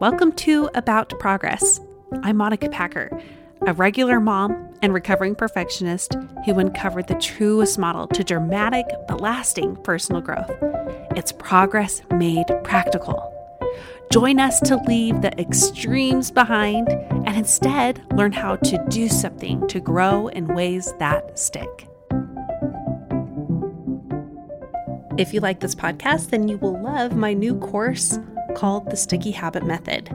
Welcome to About Progress. I'm Monica Packer, a regular mom and recovering perfectionist who uncovered the truest model to dramatic but lasting personal growth. It's progress made practical. Join us to leave the extremes behind and instead learn how to do something to grow in ways that stick. If you like this podcast, then you will love my new course called the Sticky Habit Method.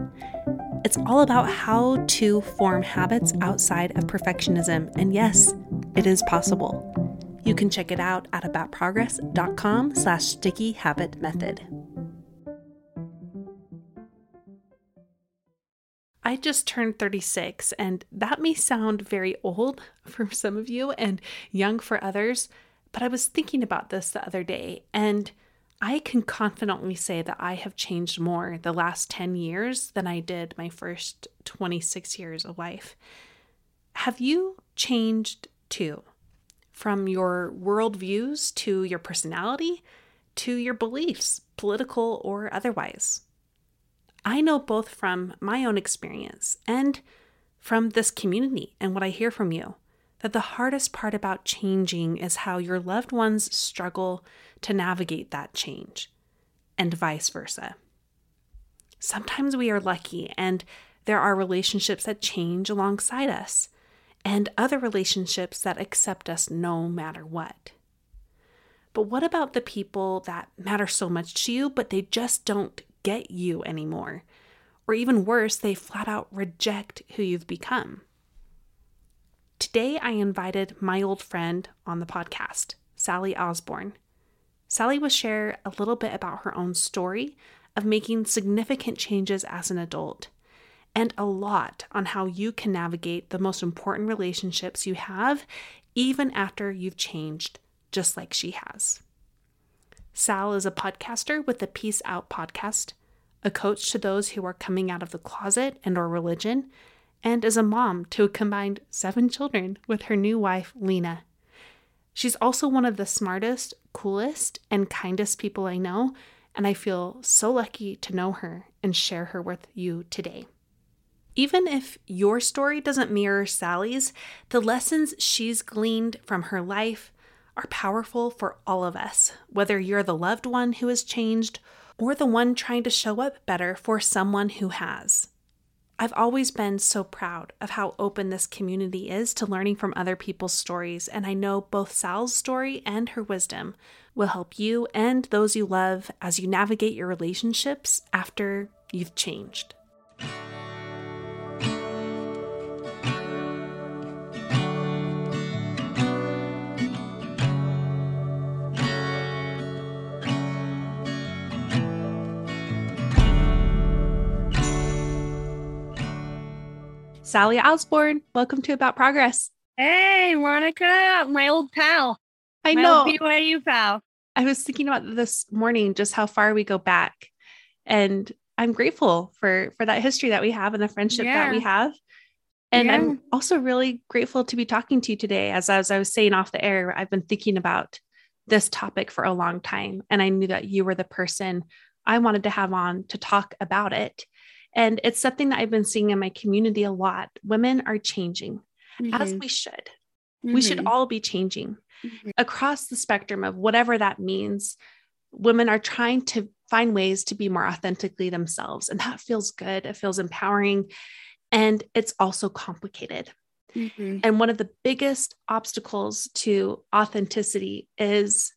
It's all about how to form habits outside of perfectionism, and yes, it is possible. You can check it out at aboutprogress.com slash sticky habit method. I just turned 36, and that may sound very old for some of you and young for others, but I was thinking about this the other day, and I can confidently say that I have changed more the last 10 years than I did my first 26 years of life. Have you changed too? From your worldviews to your personality to your beliefs, political or otherwise. I know both from my own experience and from this community and what I hear from you that the hardest part about changing is how your loved ones struggle to navigate that change, and vice versa. Sometimes we are lucky and there are relationships that change alongside us, and other relationships that accept us no matter what. But what about the people that matter so much to you, but they just don't get you anymore? Or even worse, they flat out reject who you've become. Today, I invited my old friend on the podcast, Sally Osborne. Sally will share a little bit about her own story of making significant changes as an adult and a lot on how you can navigate the most important relationships you have even after you've changed, just like she has. Sal is a podcaster with the Peace Out podcast, a coach to those who are coming out of the closet and or religion, and is a mom to a combined 7 children with her new wife Lena. She's also one of the smartest, coolest, and kindest people I know, and I feel so lucky to know her and share her with you today. Even if your story doesn't mirror Sally's, the lessons she's gleaned from her life are powerful for all of us, whether you're the loved one who has changed or the one trying to show up better for someone who has. I've always been so proud of how open this community is to learning from other people's stories, and I know both Sal's story and her wisdom will help you and those you love as you navigate your relationships after you've changed. Sally Osborne, welcome to About Progress. Hey, Monica, my old pal. I my know. BYU pal. I was thinking about this morning just how far we go back. And I'm grateful for for that history that we have and the friendship yeah. that we have. And yeah. I'm also really grateful to be talking to you today. As, as I was saying off the air, I've been thinking about this topic for a long time. And I knew that you were the person I wanted to have on to talk about it. And it's something that I've been seeing in my community a lot. Women are changing mm-hmm. as we should. Mm-hmm. We should all be changing mm-hmm. across the spectrum of whatever that means. Women are trying to find ways to be more authentically themselves. And that feels good. It feels empowering. And it's also complicated. Mm-hmm. And one of the biggest obstacles to authenticity is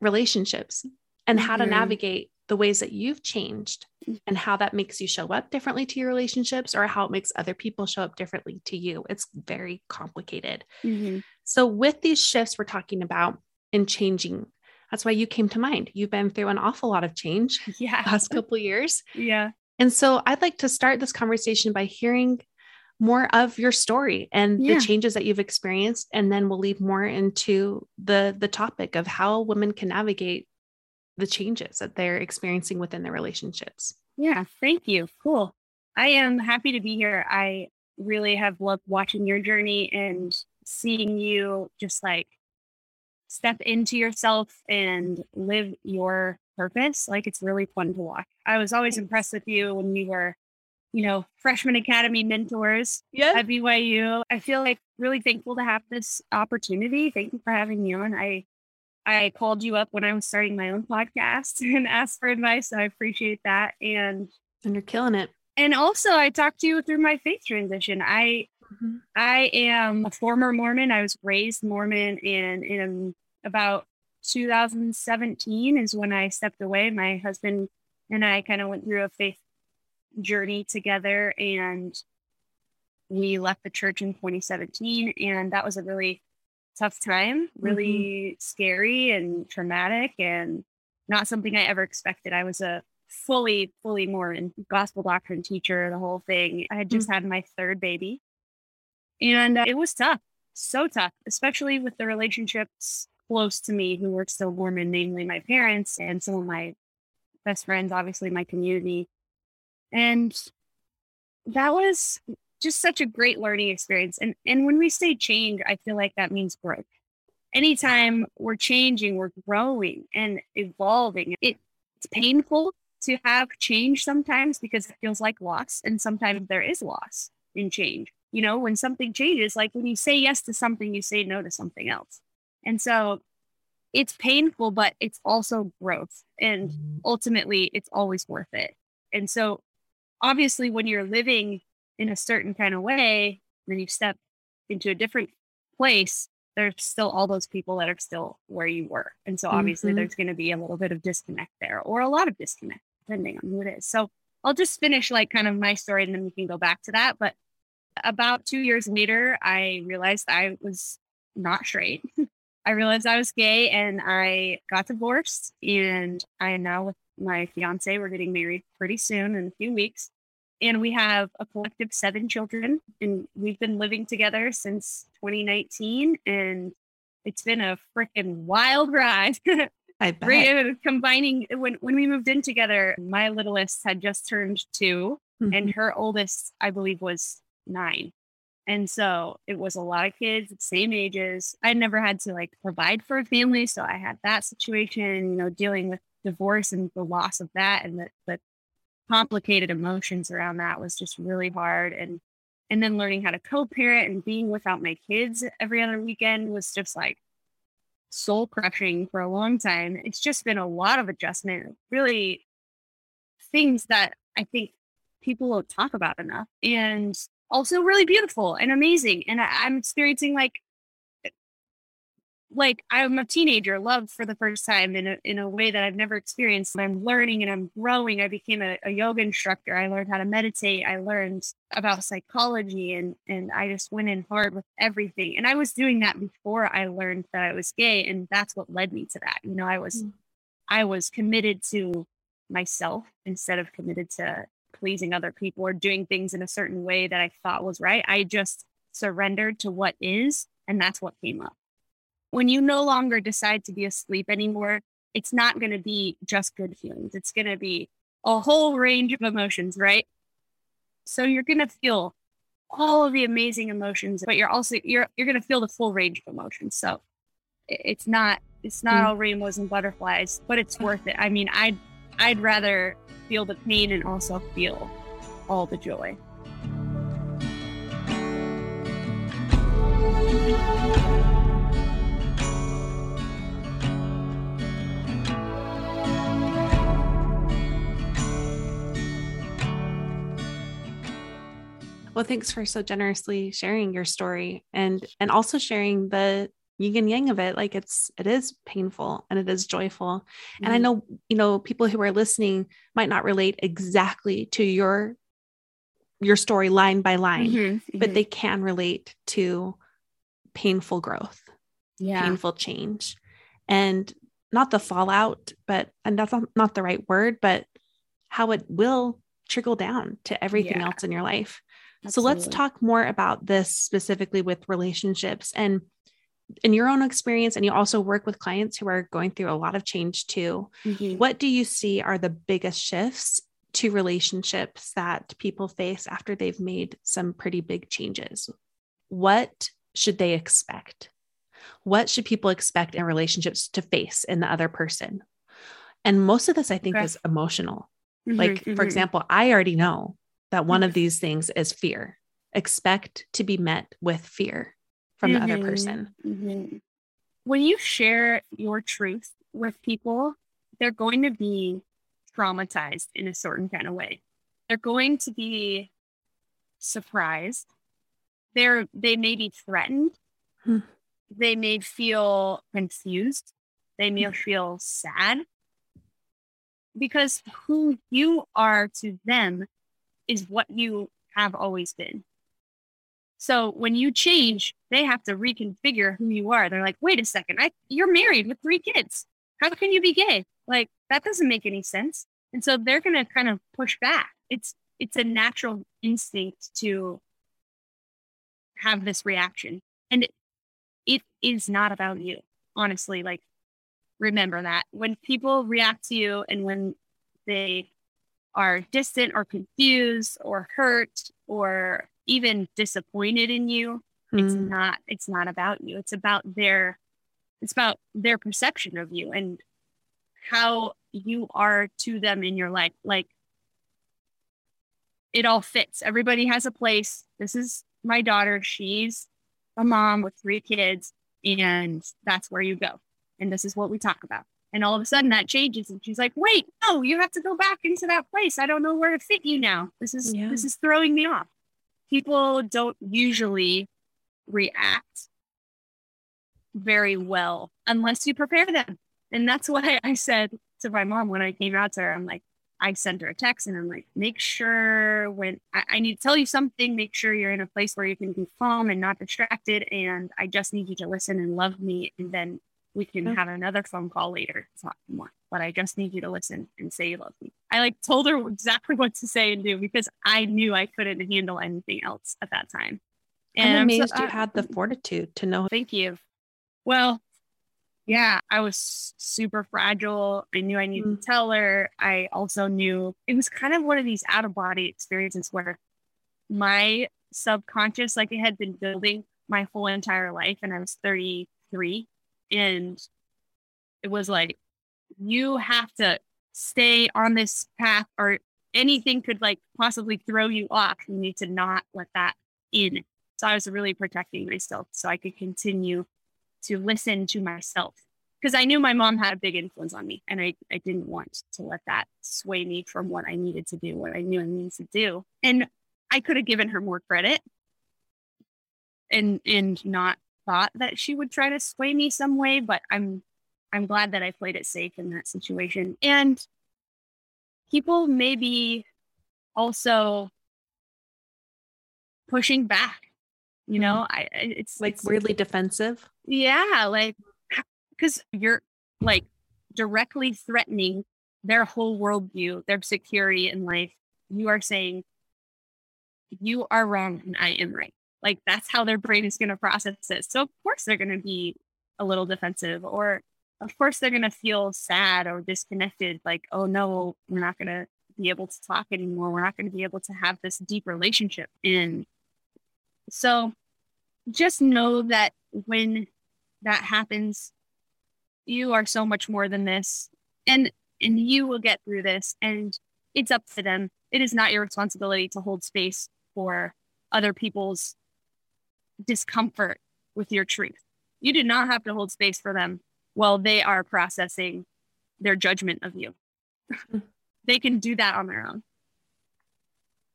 relationships and how to mm-hmm. navigate the ways that you've changed and how that makes you show up differently to your relationships or how it makes other people show up differently to you. It's very complicated. Mm-hmm. So, with these shifts we're talking about in changing, that's why you came to mind. You've been through an awful lot of change yeah. last couple years. Yeah. And so I'd like to start this conversation by hearing more of your story and yeah. the changes that you've experienced and then we'll leave more into the the topic of how women can navigate the changes that they're experiencing within their relationships. Yeah, thank you. Cool. I am happy to be here. I really have loved watching your journey and seeing you just like step into yourself and live your purpose. Like it's really fun to watch. I was always impressed with you when we were, you know, freshman academy mentors yeah. at BYU. I feel like really thankful to have this opportunity. Thank you for having me on. I I called you up when I was starting my own podcast and asked for advice. So I appreciate that. And and you're killing it. And also I talked to you through my faith transition. I mm-hmm. I am a former Mormon. I was raised Mormon and in about 2017 is when I stepped away. My husband and I kind of went through a faith journey together and we left the church in 2017 and that was a really tough time, really mm-hmm. scary and traumatic, and not something I ever expected. I was a fully, fully Mormon gospel doctrine teacher, the whole thing. I had just mm-hmm. had my third baby, and uh, it was tough, so tough, especially with the relationships close to me who were still Mormon, namely my parents and some of my best friends, obviously my community. And that was just such a great learning experience. And and when we say change, I feel like that means growth. Anytime we're changing, we're growing and evolving. It, it's painful to have change sometimes because it feels like loss, and sometimes there is loss in change. You know, when something changes, like when you say yes to something, you say no to something else. And so it's painful, but it's also growth. And mm-hmm. ultimately, it's always worth it. And so, obviously, when you're living in a certain kind of way, then you step into a different place, there's still all those people that are still where you were. And so obviously mm-hmm. there's going to be a little bit of disconnect there or a lot of disconnect, depending on who it is. So I'll just finish like kind of my story and then we can go back to that. But about two years later, I realized I was not straight. I realized I was gay and I got divorced. And I am now with my fiance. We're getting married pretty soon in a few weeks and we have a collective seven children and we've been living together since 2019 and it's been a freaking wild ride I bet. combining when when we moved in together my littlest had just turned 2 mm-hmm. and her oldest i believe was nine and so it was a lot of kids same ages i never had to like provide for a family so i had that situation you know dealing with divorce and the loss of that and the, the complicated emotions around that was just really hard. And and then learning how to co-parent and being without my kids every other weekend was just like soul crushing for a long time. It's just been a lot of adjustment, really things that I think people don't talk about enough. And also really beautiful and amazing. And I, am experiencing like like I'm a teenager, love for the first time in a in a way that I've never experienced. I'm learning and I'm growing. I became a, a, yoga instructor. I learned how to meditate. I learned about psychology and and I just went in hard with everything. And I was doing that before I learned that I was gay, and that's what led me to that. You know, I was mm. I was committed to myself instead of committed to pleasing other people or doing things in a certain way that I thought was right. I just surrendered to what is, and that's what came up when you no longer decide to be asleep anymore, it's not going to be just good feelings. It's going to be a whole range of emotions, right? So you're going to feel all of the amazing emotions, but you're also you're you're going to feel the full range of emotions. So it's not it's not mm. all rainbows and butterflies, but it's worth it. I mean, I'd I'd rather feel the pain and also feel all the joy. Well, thanks for so generously sharing your story and and also sharing the yin and yang of it. Like it's it is painful and it is joyful. Mm-hmm. And I mm-hmm. know, you know, people who are listening might not relate exactly to your your story line by line, mm-hmm, but mm-hmm. they can relate to painful growth, yeah. painful change. And not the fallout, but and that's not, not the right word, but how it will trickle down to everything yeah. else in your life. Absolutely. So let's talk more about this specifically with relationships and in your own experience and you also work with clients who are going through a lot of change too. Mm-hmm. What do you see are the biggest shifts to relationships that people face after they've made some pretty big changes? What should they expect? What should people expect in relationships to face in the other person? And most of this, I think, okay. is emotional. Mm-hmm, like, mm-hmm. for example, I already know that one of mm-hmm. these things is fear. Expect to be met with fear from mm-hmm. the other mm-hmm. person. Mm-hmm. When you share your truth with people, they're going to be traumatized in a certain kind of way. They're going to be surprised. They're they may be threatened. Hmm. They may feel confused. They may hmm. feel sad because who you are to them is what you have always been. So when you change, they have to reconfigure who you are. They're like, wait a second, I, you're married with three kids. How can you be gay? Like that doesn't make any sense. And so they're going to kind of push back. It's it's a natural instinct to have this reaction, and it, it is not about you. Honestly, like remember that when people react to you and when they are distant or confused or hurt or even disappointed in you mm. it's not it's not about you. It's about their it's about their perception of you and how you are to them in your life. Like it all fits. Everybody has a place. This is my daughter. She's a mom with three kids and that's where you go. And this is what we talk about and all of a sudden that changes and she's like, wait, no, you have to go back into that place. I don't know where to fit you now. This is yeah. this is throwing me off. People don't usually react very well unless you prepare them. And that's why I said to my mom when I came out to her, I'm like, I sent her a text and I'm like, make sure when I, I, need to tell you something, make sure you're in a place where you can be calm and not distracted. And I just need you to listen and love me. And then we can have another phone call later to talk more. But I just need you to listen and say you love me. I like told her exactly what to say and do because I knew I couldn't handle anything else at that time. And I'm amazed so, you had the fortitude to know. Thank you. Well, yeah, I was super fragile. I knew I needed mm. to tell her. I also knew it was kind of one of these out of body experiences where my subconscious, like it had been building my whole entire life, and I was 33 and it was like you have to stay on this path or anything could like possibly throw you off. You need to not let that in. So I was really protecting myself so I could continue to listen to myself because I knew my mom had a big influence on me and I, I didn't want to let that sway me from what I needed to do, what I knew I needed to do. And I could have given her more credit and and not thought that she would try to sway me some way, but I'm I'm glad that I played it safe in that situation. And people may be also pushing back. You know, mm-hmm. I it's like it's, weirdly defensive. Yeah, like because you're like directly threatening their whole worldview, their security in life. You are saying you are wrong and I am right. Like that's how their brain is going to process it. So of course they're going to be a little defensive or of course they're going to feel sad or disconnected like oh no we're not going to be able to talk anymore. We're not going to be able to have this deep relationship and so just know that when that happens you are so much more than this and and you will get through this and it's up to them. It is not your responsibility to hold space for other people's discomfort with your truth you do not have to hold space for them while they are processing their judgment of you. Hmm. they can do that on their own.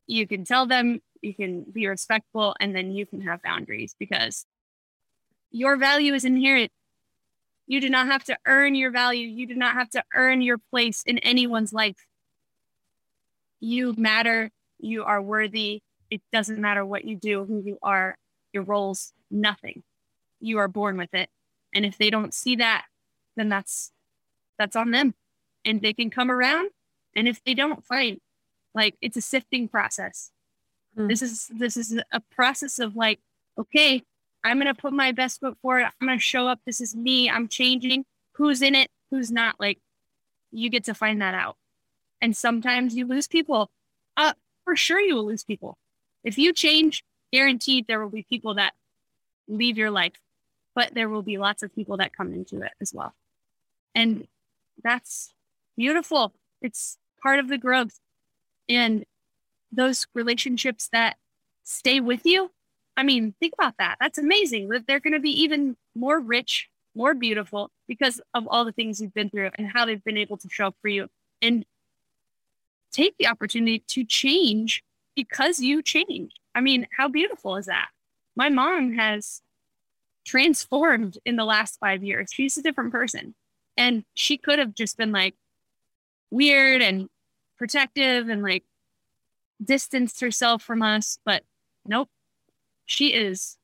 You can tell them, you can be respectful, and then you can have boundaries because your value is inherent. You do not have to earn your value. You do not have to earn your place in anyone's life. You matter. You are worthy. It doesn't matter what you do, who you are, your roles, nothing. You are born with it. And if they don't see that, then that's that's on them. And they can come around. And if they don't, fine. Like it's a sifting process. Mm. This is this is a process of like, okay, I'm gonna put my best foot forward. I'm gonna show up. This is me. I'm changing. Who's in it? Who's not? Like you get to find that out. And sometimes you lose people. Uh, for sure you will lose people. If you change, guaranteed there will be people that leave your life but there will be lots of people that come into it as well. And that's beautiful. It's part of the growth. And those relationships that stay with you, I mean, think about that. That's amazing that they're going to be even more rich, more beautiful because of all the things you've been through and how they've been able to show up for you. And take the opportunity to change because you changed. I mean, how beautiful is that? My mom has transformed in the last five years. She's a different person. And she could have just been like weird and protective and like distanced herself from us. But nope, she is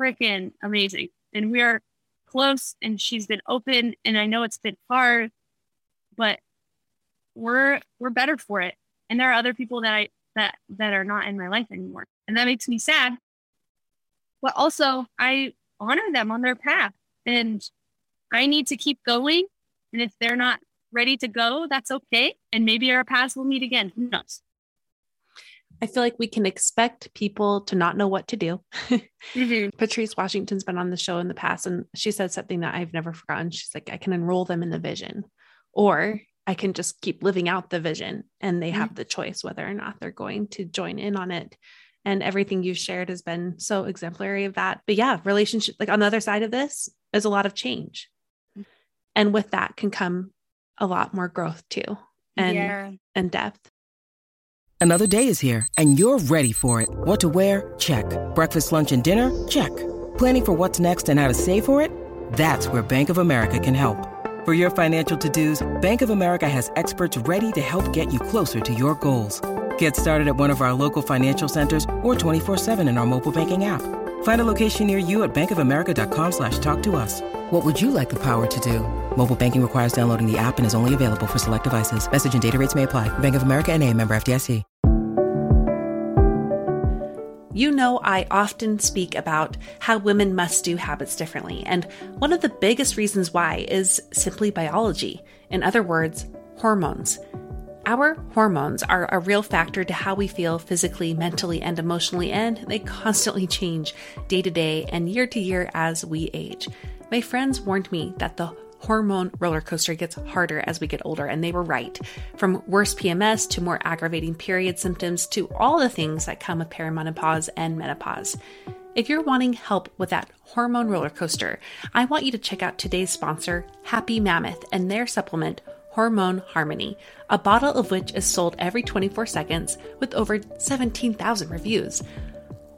freaking amazing. And we are close and she's been open. And I know it's been hard, but we're we're better for it. And there are other people that I that that are not in my life anymore. And that makes me sad. But also I honor them on their path. And I need to keep going. And if they're not ready to go, that's okay. And maybe our paths will meet again. Who knows? I feel like we can expect people to not know what to do. mm-hmm. Patrice Washington's been on the show in the past, and she said something that I've never forgotten. She's like, I can enroll them in the vision, or I can just keep living out the vision, and they mm-hmm. have the choice whether or not they're going to join in on it and everything you've shared has been so exemplary of that. But yeah relationship like on the other side of this is a lot of change. And with that can come a lot more growth too and yeah. and depth. Another day is here and you're ready for it. What to wear? Check. Breakfast lunch and dinner? Check. Planning for what's next and how to save for it? That's where bank of america can help. For your financial to-dos bank of america has experts ready to help get you closer to your goals Get started at one of our local financial centers or 24-7 in our mobile banking app. Find a location near you at bankofamerica.com slash talk to us. What would you like the power to do? Mobile banking requires downloading the app and is only available for select devices. Message and data rates may apply. Bank of America and a member FDIC. You know, I often speak about how women must do habits differently. And one of the biggest reasons why is simply biology. In other words, hormones. Our hormones are a real factor to how we feel physically, mentally, and emotionally, and they constantly change day to day and year to year as we age. My friends warned me that the hormone roller coaster gets harder as we get older, and they were right. From worse PMS to more aggravating period symptoms to all the things that come with perimenopause and menopause. If you're wanting help with that hormone roller coaster, I want you to check out today's sponsor, Happy Mammoth, and their supplement, Hormone Harmony, a bottle of which is sold every 24 seconds with over 17,000 reviews.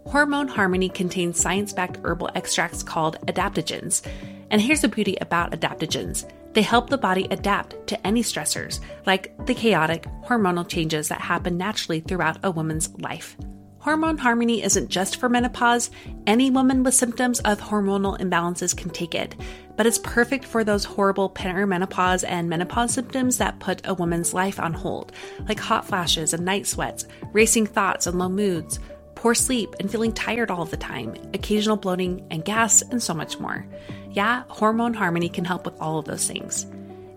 Hormone Harmony contains science backed herbal extracts called adaptogens. And here's the beauty about adaptogens they help the body adapt to any stressors, like the chaotic hormonal changes that happen naturally throughout a woman's life. Hormone Harmony isn't just for menopause. Any woman with symptoms of hormonal imbalances can take it, but it's perfect for those horrible perimenopause and menopause symptoms that put a woman's life on hold, like hot flashes and night sweats, racing thoughts and low moods, poor sleep and feeling tired all the time, occasional bloating and gas, and so much more. Yeah, Hormone Harmony can help with all of those things.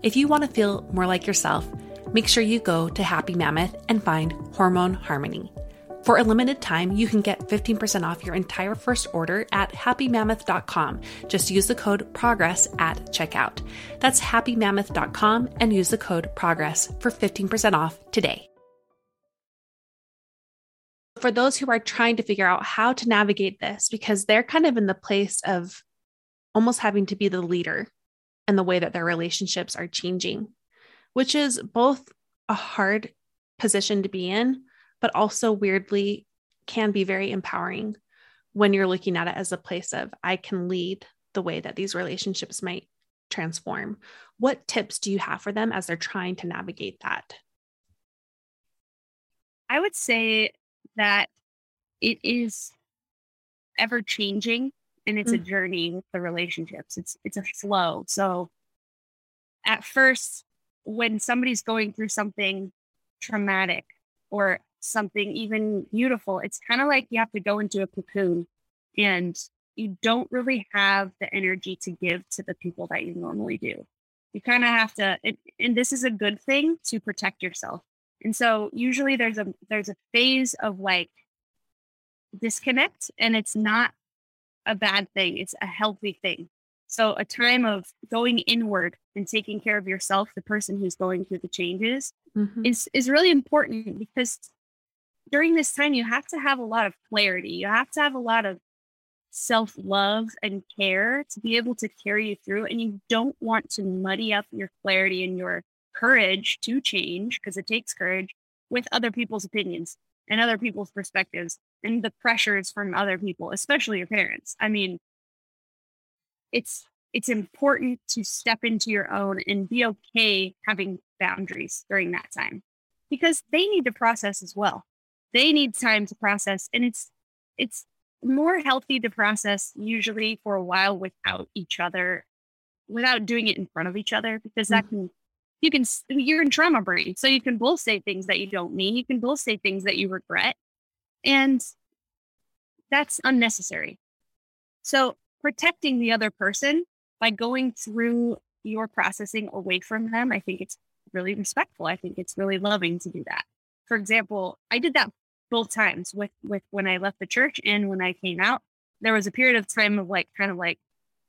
If you want to feel more like yourself, make sure you go to Happy Mammoth and find Hormone Harmony. For a limited time, you can get 15% off your entire first order at happymammoth.com. Just use the code PROGRESS at checkout. That's happymammoth.com and use the code PROGRESS for 15% off today. For those who are trying to figure out how to navigate this, because they're kind of in the place of almost having to be the leader and the way that their relationships are changing, which is both a hard position to be in but also weirdly can be very empowering when you're looking at it as a place of I can lead the way that these relationships might transform. What tips do you have for them as they're trying to navigate that? I would say that it is ever changing and it's mm. a journey with the relationships. It's it's a flow. So at first when somebody's going through something traumatic or something even beautiful, it's kind of like you have to go into a cocoon and you don't really have the energy to give to the people that you normally do. You kind of have to, it, and this is a good thing to protect yourself. And so usually there's a there's a phase of like disconnect, and it's not a bad thing. It's a healthy thing. So a time of going inward and taking care of yourself, the person who's going through the changes, mm-hmm. is is really important because during this time, you have to have a lot of clarity. You have to have a lot of self love and care to be able to carry you through. And you don't want to muddy up your clarity and your courage to change, because it takes courage, with other people's opinions and other people's perspectives and the pressures from other people, especially your parents. I mean, it's it's important to step into your own and be okay having boundaries during that time because they need to process as well they need time to process and it's it's more healthy to process usually for a while without each other without doing it in front of each other because that mm-hmm. can you can you're in trauma brain so you can both say things that you don't mean you can both say things that you regret and that's unnecessary so protecting the other person by going through your processing away from them i think it's really respectful i think it's really loving to do that for example, I did that both times with with when I left the church and when I came out. There was a period of time of like kind of like,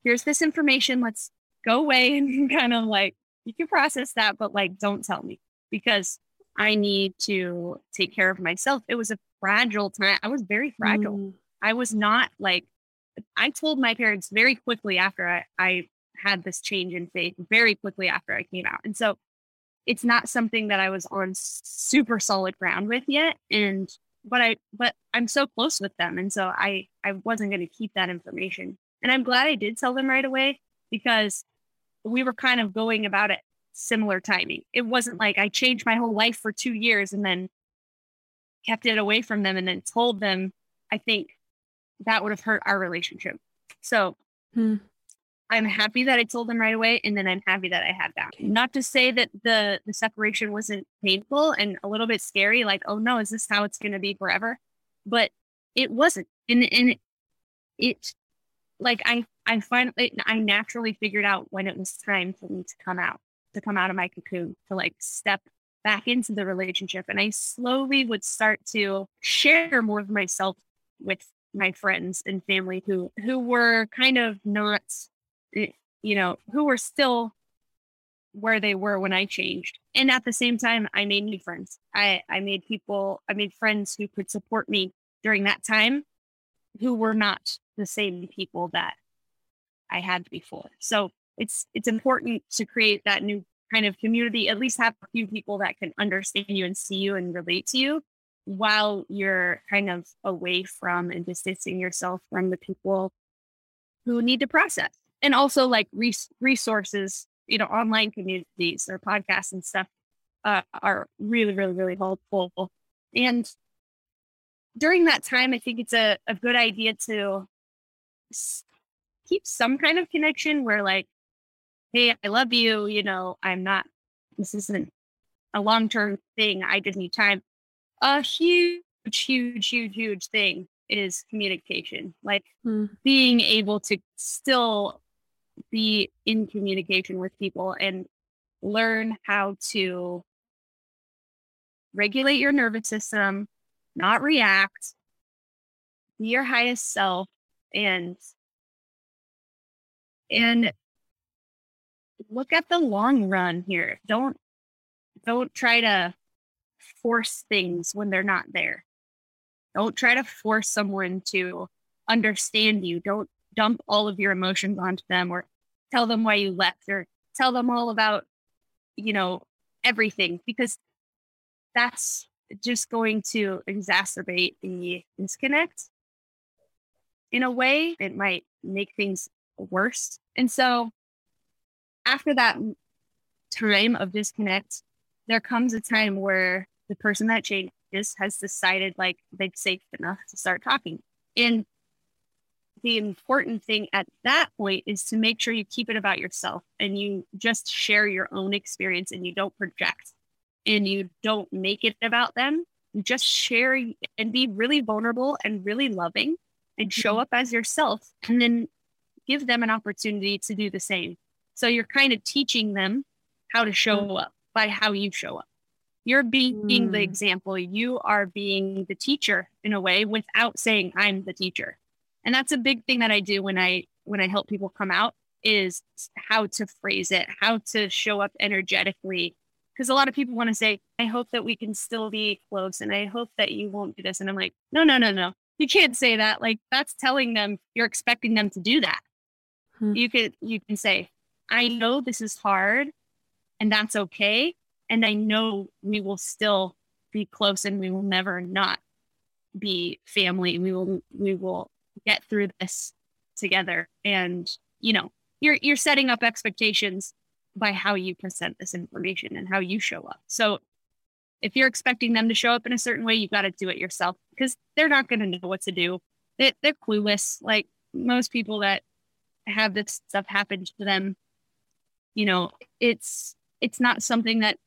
here's this information, let's go away and kind of like you can process that, but like don't tell me because I need to take care of myself. It was a fragile time. I was very fragile. Mm. I was not like I told my parents very quickly after I, I had this change in faith, very quickly after I came out. And so it's not something that I was on super solid ground with yet. And but I but I'm so close with them. And so I I wasn't gonna keep that information. And I'm glad I did tell them right away because we were kind of going about it similar timing. It wasn't like I changed my whole life for two years and then kept it away from them and then told them, I think that would have hurt our relationship. So hmm. I'm happy that I told them right away, and then I'm happy that I had that. Not to say that the the separation wasn't painful and a little bit scary, like, oh no, is this how it's going to be forever? But it wasn't, and and it, like I I finally I naturally figured out when it was time for me to come out, to come out of my cocoon, to like step back into the relationship, and I slowly would start to share more of myself with my friends and family who who were kind of not you know, who were still where they were when I changed. And at the same time, I made new friends. I, I made people, I made friends who could support me during that time who were not the same people that I had before. So it's it's important to create that new kind of community, at least have a few people that can understand you and see you and relate to you while you're kind of away from and distancing yourself from the people who need to process. And also like res- resources, you know, online communities or podcasts and stuff uh, are really, really, really helpful. And during that time, I think it's a, a good idea to s- keep some kind of connection where like, hey, I love you, you know, I'm not, this isn't a long term thing. I just need time. A huge, huge, huge, huge thing is communication. Like mm. being able to still be in communication with people and learn how to regulate your nervous system, not react, be your highest self and and look at the long run here. Don't don't try to force things when they're not there. Don't try to force someone to understand you. Don't dump all of your emotions onto them or tell them why you left or tell them all about, you know, everything because that's just going to exacerbate the disconnect. In a way, it might make things worse. And so after that time of disconnect, there comes a time where the person that changes has decided like they've safe enough to start talking. And the important thing at that point is to make sure you keep it about yourself and you just share your own experience and you don't project and you don't make it about them. You just share and be really vulnerable and really loving and show mm-hmm. up as yourself and then give them an opportunity to do the same. So you're kind of teaching them how to show mm. up by how you show up. You're being mm. the example. You are being the teacher in a way without saying I'm the teacher. And that's a big thing that I do when I when I help people come out is how to phrase it, how to show up energetically. Because a lot of people want to say, I hope that we can still be close and I hope that you won't do this. And I'm like, no, no, no, no. You can't say that. Like that's telling them you're expecting them to do that. Hmm. You can you can say, I know this is hard and that's okay. And I know we will still be close and we will never not be family. We will we will get through this together. And you know, you're you're setting up expectations by how you present this information and how you show up. So if you're expecting them to show up in a certain way, you've got to do it yourself because they're not going to know what to do. They, they're clueless. Like most people that have this stuff happen to them, you know, it's it's not something that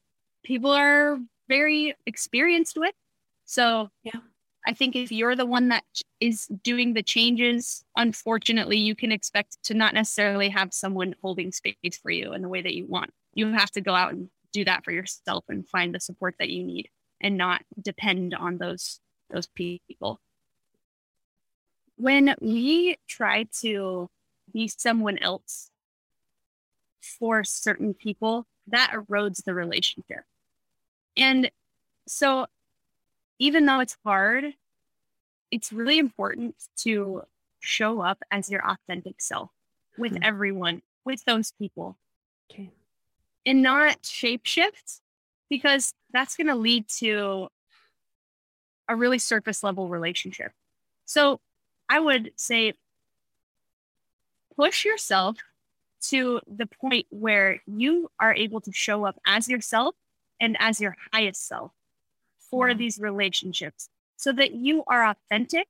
people are very experienced with. So yeah. I think if you're the one that is doing the changes, unfortunately, you can expect to not necessarily have someone holding space for you in the way that you want. You have to go out and do that for yourself and find the support that you need and not depend on those those people. When we try to be someone else for certain people, that erodes the relationship. And so, even though it's hard, it's really important to show up as your authentic self with mm-hmm. everyone, with those people. Okay. And not shapeshift because that's going to lead to a really surface level relationship. So, I would say push yourself to the point where you are able to show up as yourself and as your highest self for these relationships so that you are authentic,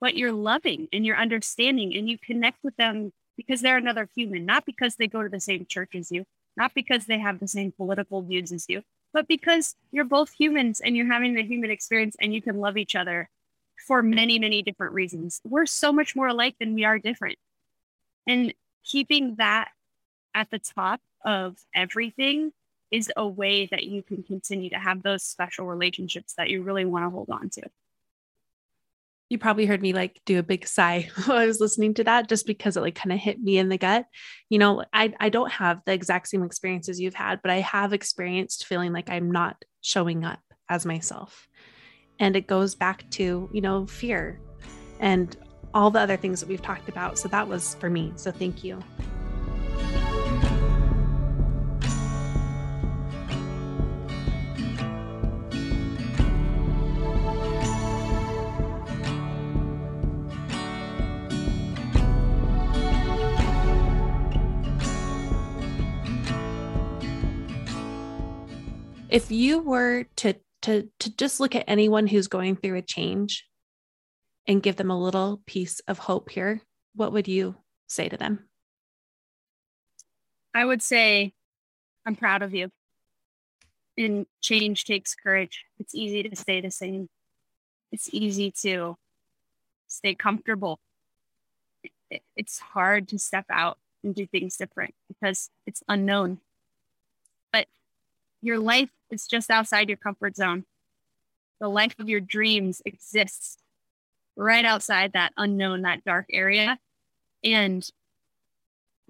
but you're loving and you're understanding and you connect with them because they're another human, not because they go to the same church as you, not because they have the same political views as you, but because you're both humans and you're having the human experience and you can love each other for many, many different reasons. We're so much more alike than we are different. And keeping that at the top of everything is a way that you can continue to have those special relationships that you really want to hold on to. you probably heard me like do a big sigh while I was listening to that just because it like kind of hit me in the gut. You know, I I don't have the exact same experiences you've had, but I have experienced feeling like I'm not showing up as myself. And it goes back to, you know, fear and all the other things that we've talked about. So that was for me. So thank you. If you were to to to just look at anyone who's going through a change and give them a little piece of hope here what would you say to them? I would say i'm proud of you. And change takes courage. It's easy to stay the same. It's easy to stay comfortable. It's hard to step out and do things different because it's unknown your life is just outside your comfort zone. The life of your dreams exists right outside that unknown, that dark area. And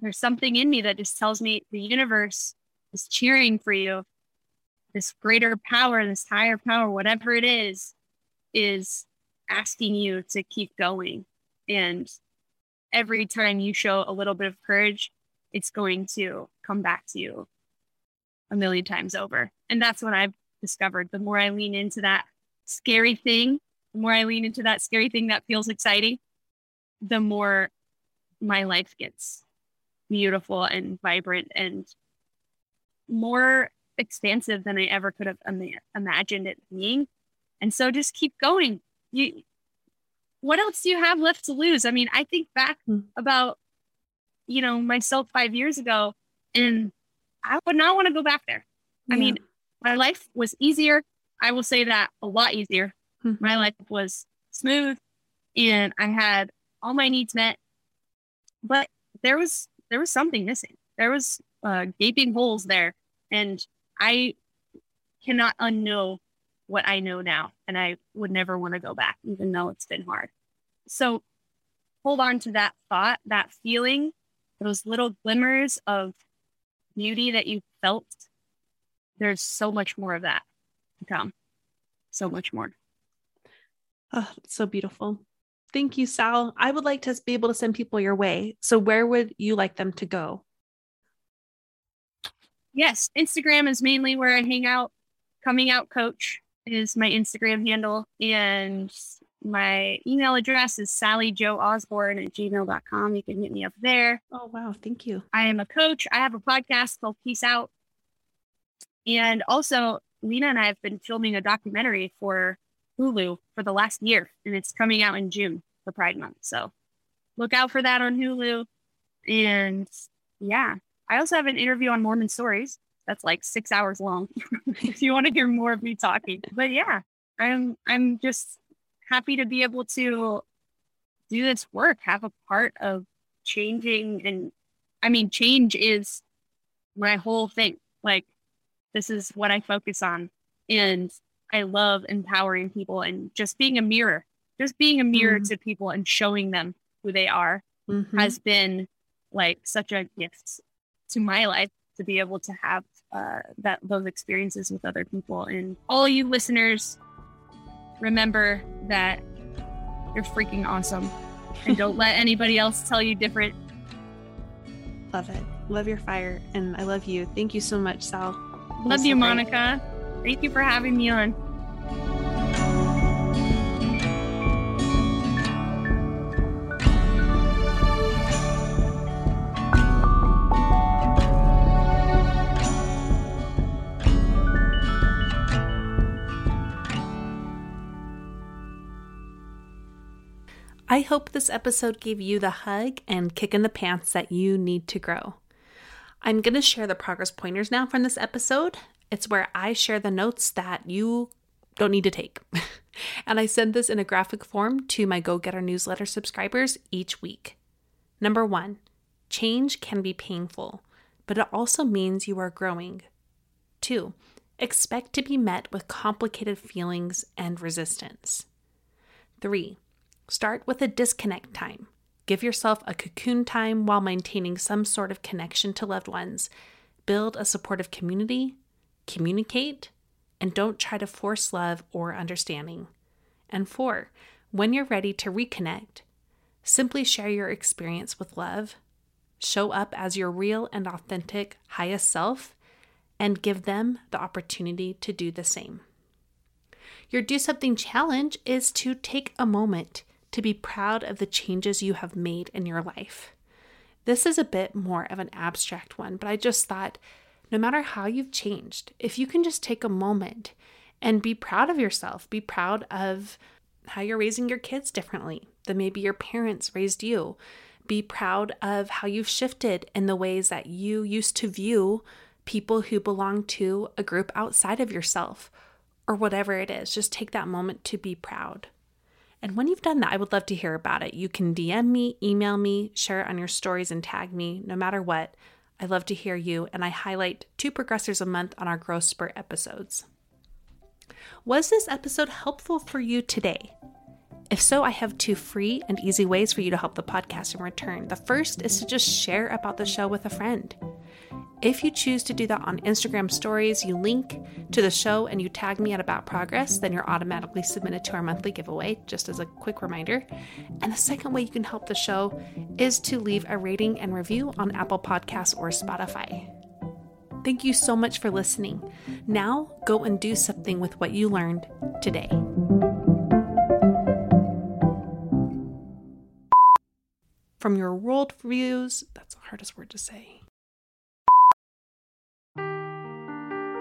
there's something in me that just tells me the universe is cheering for you. This greater power, this higher power, whatever it is, is asking you to keep going. And every time you show a little bit of courage, it's going to come back to you a million times over. And that's what I've discovered. The more I lean into that scary thing, the more I lean into that scary thing that feels exciting, the more my life gets beautiful and vibrant and more expansive than I ever could have Im- imagined it being. And so just keep going. You what else do you have left to lose? I mean, I think back mm. about you know, myself 5 years ago and I would not want to go back there. Yeah. I mean, my life was easier. I will say that a lot easier. Mm-hmm. My life was smooth and I had all my needs met. But there was there was something missing. There was uh, gaping holes there, and I cannot unknow what I know now, and I would never want to go back, even though it's been hard. So hold on to that thought, that feeling, those little glimmers of beauty that you felt, there's so much more of that to come. So much more. Oh, so beautiful. Thank you, Sal. I would like to be able to send people your way. So, where would you like them to go? Yes, Instagram is mainly where I hang out. Coming Out Coach is my Instagram handle. And my email address is sallyjoeosborne at gmail.com. You can hit me up there. Oh, wow. Thank you. I am a coach. I have a podcast called Peace Out. And also, Lena and I have been filming a documentary for Hulu for the last year, and it's coming out in June for Pride Month. So look out for that on Hulu. And yeah, I also have an interview on Mormon Stories that's like six hours long if you want to hear more of me talking. But yeah, I'm I'm just happy to be able to do this work, have a part of changing. And I mean, change is my whole thing. Like, this is what I focus on. And I love empowering people and just being a mirror, just being a mirror mm-hmm. to people and showing them who they are mm-hmm. has been like such a gift to my life to be able to have uh, that those experiences with other people and all you listeners remember that you're freaking awesome and don't let anybody else tell you different. Love it. Love your fire. And I love you. Thank you so much, Sal. Love you, so Monica. Thank you for having me on. I hope this episode gave you the hug and kick in the pants that you need to grow. I'm going to share the progress pointers now from this episode. It's where I share the notes that you don't need to take. and I send this in a graphic form to my Go Getter newsletter subscribers each week. Number one, change can be painful, but it also means you are growing. Two, expect to be met with complicated feelings and resistance. Three, Start with a disconnect time. Give yourself a cocoon time while maintaining some sort of connection to loved ones. Build a supportive community, communicate, and don't try to force love or understanding. And four, when you're ready to reconnect, simply share your experience with love, show up as your real and authentic highest self, and give them the opportunity to do the same. Your Do Something challenge is to take a moment to be proud of the changes you have made in your life. This is a bit more of an abstract one, but I just thought no matter how you've changed, if you can just take a moment and be proud of yourself, be proud of how you're raising your kids differently than maybe your parents raised you. Be proud of how you've shifted in the ways that you used to view people who belong to a group outside of yourself or whatever it is. Just take that moment to be proud. And when you've done that, I would love to hear about it. You can DM me, email me, share it on your stories, and tag me no matter what. I love to hear you, and I highlight two progressors a month on our Growth Spurt episodes. Was this episode helpful for you today? If so, I have two free and easy ways for you to help the podcast in return. The first is to just share about the show with a friend. If you choose to do that on Instagram stories, you link to the show and you tag me at About Progress, then you're automatically submitted to our monthly giveaway, just as a quick reminder. And the second way you can help the show is to leave a rating and review on Apple Podcasts or Spotify. Thank you so much for listening. Now go and do something with what you learned today. From your world views, that's the hardest word to say.